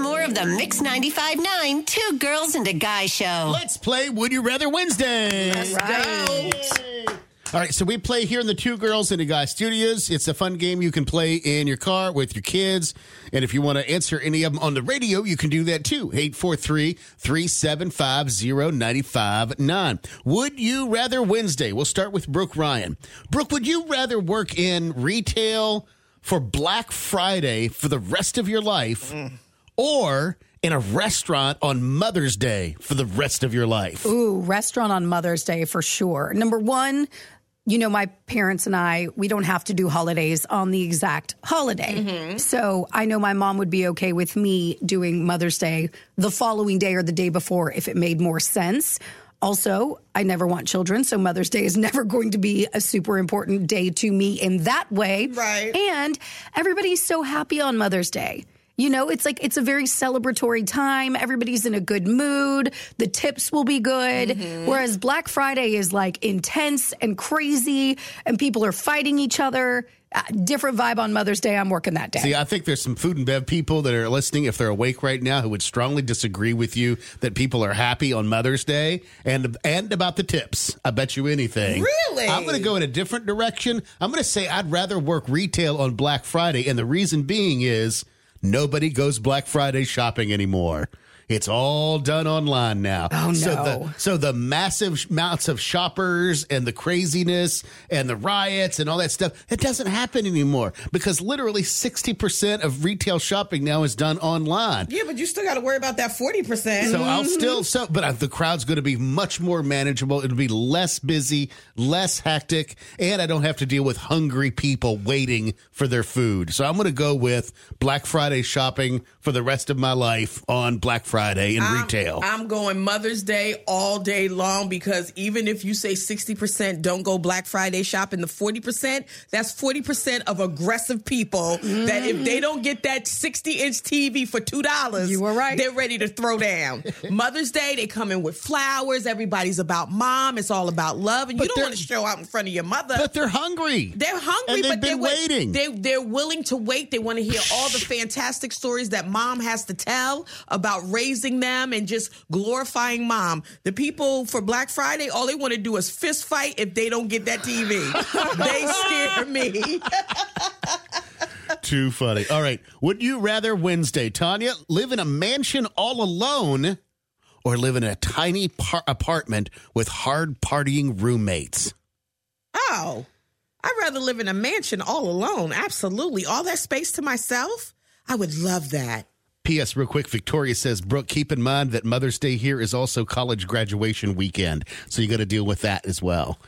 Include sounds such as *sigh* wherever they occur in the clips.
more of the Mix 95.9 Two Girls and a Guy show. Let's play Would You Rather Wednesday. Let's go. All right, so we play here in the Two Girls and a Guy studios. It's a fun game you can play in your car with your kids. And if you want to answer any of them on the radio, you can do that too. 843 375 0959. Would you rather Wednesday? We'll start with Brooke Ryan. Brooke, would you rather work in retail for Black Friday for the rest of your life or in a restaurant on Mother's Day for the rest of your life? Ooh, restaurant on Mother's Day for sure. Number one, you know, my parents and I, we don't have to do holidays on the exact holiday. Mm-hmm. So I know my mom would be okay with me doing Mother's Day the following day or the day before if it made more sense. Also, I never want children, so Mother's Day is *laughs* never going to be a super important day to me in that way. Right. And everybody's so happy on Mother's Day. You know, it's like it's a very celebratory time. Everybody's in a good mood. The tips will be good. Whereas Black Friday is like intense and crazy, and people are fighting each other. Uh, different vibe on Mother's Day. I'm working that day. See, I think there's some food and bev people that are listening, if they're awake right now, who would strongly disagree with you that people are happy on Mother's Day and and about the tips. I bet you anything. Really? I'm going to go in a different direction. I'm going to say I'd rather work retail on Black Friday, and the reason being is nobody goes Black Friday shopping anymore. It's all done online now. Oh, So no. the so the massive amounts of shoppers and the craziness and the riots and all that stuff, it doesn't happen anymore because literally 60% of retail shopping now is done online. Yeah, but you still got to worry about that 40%. So I'll mm-hmm. still so, but the crowd's going to be much more manageable. It'll be less busy, less hectic, and I don't have to deal with hungry people waiting for their food. So I'm going to go with Black Friday shopping for the rest of my life on Black Friday in I'm- retail. I'm going Mother's Day all day long because even if you say 60% don't go Black Friday shopping, the 40%, that's 40% of aggressive people that if they mm-hmm. don't get that 60 inch TV for $2, You were right. they're ready to throw down. *laughs* Mother's Day, they come in with flowers. Everybody's about mom. It's all about love. And But you don't want to show out in front of your mother. but they're hungry. They're hungry, And but they're waiting. They they're willing to wait. They want to hear all the fantastic stories that mom has to tell about raising them and just glorifying mom. The people for Black Friday, all they want to do is fist fight if they don't get that TV. *laughs* they scare me. *laughs* Too funny. All right. Would you rather Wednesday, Tanya, live in a mansion all alone or live in a tiny par- apartment with hard partying roommates? Oh, I'd rather live in a mansion all alone. Absolutely, all that space to myself. I would love that. P.S. Real quick, Victoria says, Brooke, keep in mind that Mother's Day here is also college graduation weekend. So you got to deal with that as well.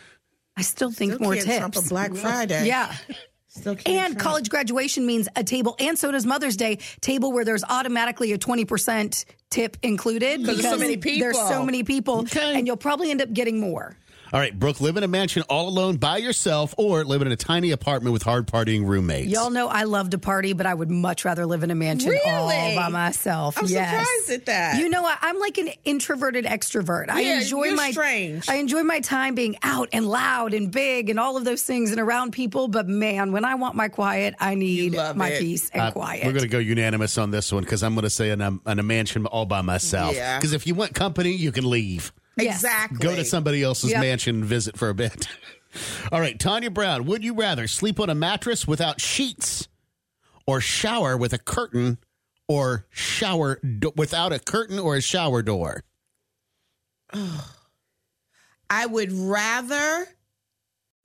I still think Still more can't trump tips. a Black Friday. Yeah. *laughs* Still can't And trump. college graduation means a table, and so does Mother's Day table where there's automatically a 20% tip included 'Cause there's so many There's so people. many people, Okay. and you'll probably end up getting more. All right, Brooke, live in a mansion all alone by yourself or live in a tiny apartment with hard partying roommates. Y'all know I love to party, but I would much rather live in a mansion all by myself. I'm yes. surprised at that. You know, I, I'm like an introverted extrovert. I enjoy you're my strange. I enjoy my time being out and loud and big and all of those things and around people. But man, when I want my quiet, I need my it. peace and Uh, quiet. We're going to go unanimous on this one because I'm going to say in a, in a mansion all by myself. Yeah. Because if you want company, you can leave. Yes. Exactly. Go to somebody else's Yep. mansion and visit for a bit. *laughs* All right, Tanya Brown, would you rather sleep on a mattress without sheets or shower with a curtain or shower do- without a curtain or a shower door? *sighs* I would rather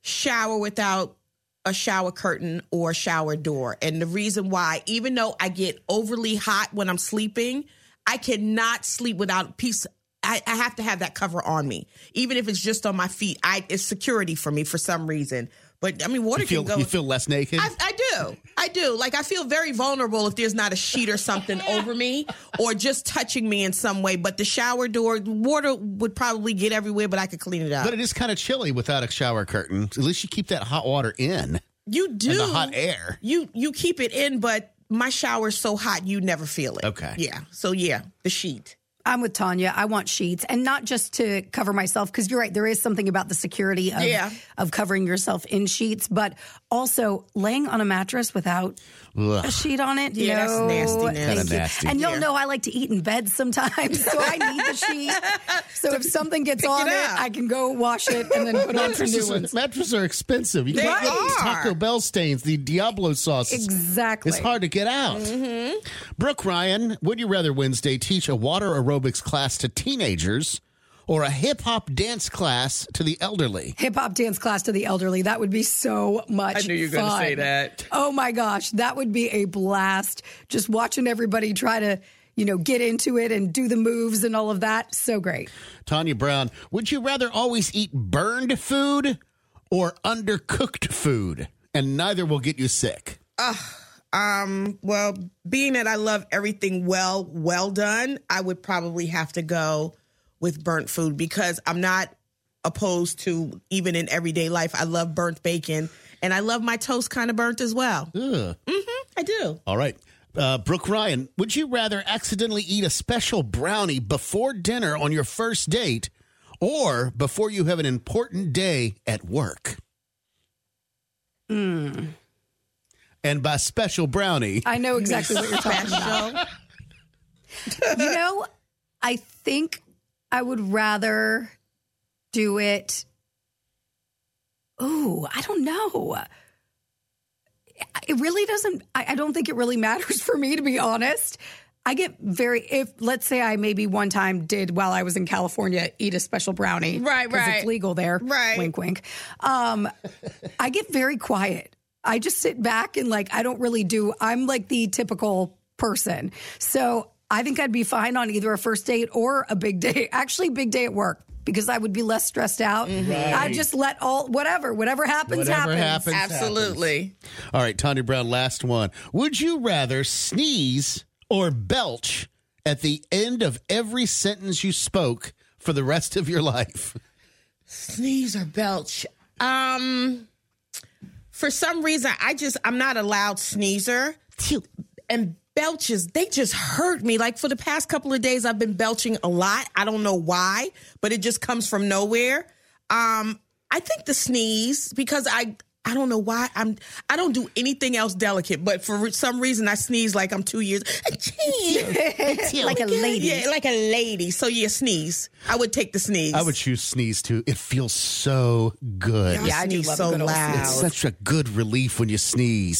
shower without a shower curtain or shower door. And the reason why, even though I get overly hot when I'm sleeping, I cannot sleep without a piece. I, I have to have that cover on me, even if it's just on my feet. I it's security for me for some reason. But I mean, water You feel, can go. you feel less naked? I, I do. I do. Like I feel very vulnerable if there's not a sheet or something *laughs* over me or just touching me in some way. But the shower door, water would probably get everywhere, but I could clean it up. but it is kind of chilly without a shower curtain. At least you keep that hot water in you do and the hot air. You you keep it in, but my shower's so hot you never feel it. Okay. Yeah. So yeah, the sheet. I'm with Tanya. I want sheets and not just to cover myself because you're right. There is something about the security of, Yeah. of covering yourself in sheets, but also laying on a mattress without a sheet on it. Yeah, that's no, nasty, nasty. you. nasty. And y'all Yeah. know I like to eat in bed sometimes, so I need the sheet. *laughs* So if something gets Pick on it it. I can go wash it and then put on some new ones. mattresses are expensive. You They can't get are. Taco Bell stains, the Diablo sauce. Exactly. It's hard to get out. Mm-hmm. Brooke Ryan, would you rather Wednesday teach a water aerobics class to teenagers or a hip hop dance class to the elderly? hip hop dance class to the elderly. That would be so much. I knew you were gonna say that. Oh my gosh, that would be a blast. Just watching everybody try to, you know, get into it and do the moves and all of that. So great. Tanya Brown, would you rather always eat burned food or undercooked food? And neither will get you sick. Um, well, being that I love everything well, well done, I would probably have to go with burnt food because I'm not opposed to even in everyday life. I love burnt bacon and I love my toast kind of burnt as well. Mm-hmm, I do. All right. Uh, Brooke Ryan, would you rather accidentally eat a special brownie before dinner on your first date or before you have an important day at work? And by special brownie, I know exactly what you're talking about. You know, I think I would rather do it. Oh, I don't know. It really doesn't. I, I don't think it really matters *laughs* for me, to be honest. I get very if let's say I maybe one time did while I was in California eat a special brownie, Right, 'cause right. It's legal there, Right. Wink, wink. Um, I get very quiet. I just sit back and like I don't really do. I'm like the typical person, so I think I'd be fine on either a first date or a big *laughs* day. Actually, big day at work because I would be less stressed out. I just let all whatever whatever happens Whatever happens. happens. Absolutely. all right, Tanya Brown, last one. Would you rather sneeze or belch at the end of every sentence you spoke for the rest of your life? Sneeze or belch. Um for some reason I just I'm not a loud sneezer. And belches, they just hurt me. Like for the past couple of days I've been belching a lot. I don't know why, but it just comes from nowhere. Um I think the sneeze because I I don't know why I'm I don't do anything else delicate, but for some reason I sneeze like I'm 2 years. *laughs* like a lady. Yeah, like a lady. So yeah, sneeze. I would take the sneeze. I would choose sneeze too. It feels so good. Yeah, I do sneeze love so good loud. It's such a good relief when you sneeze.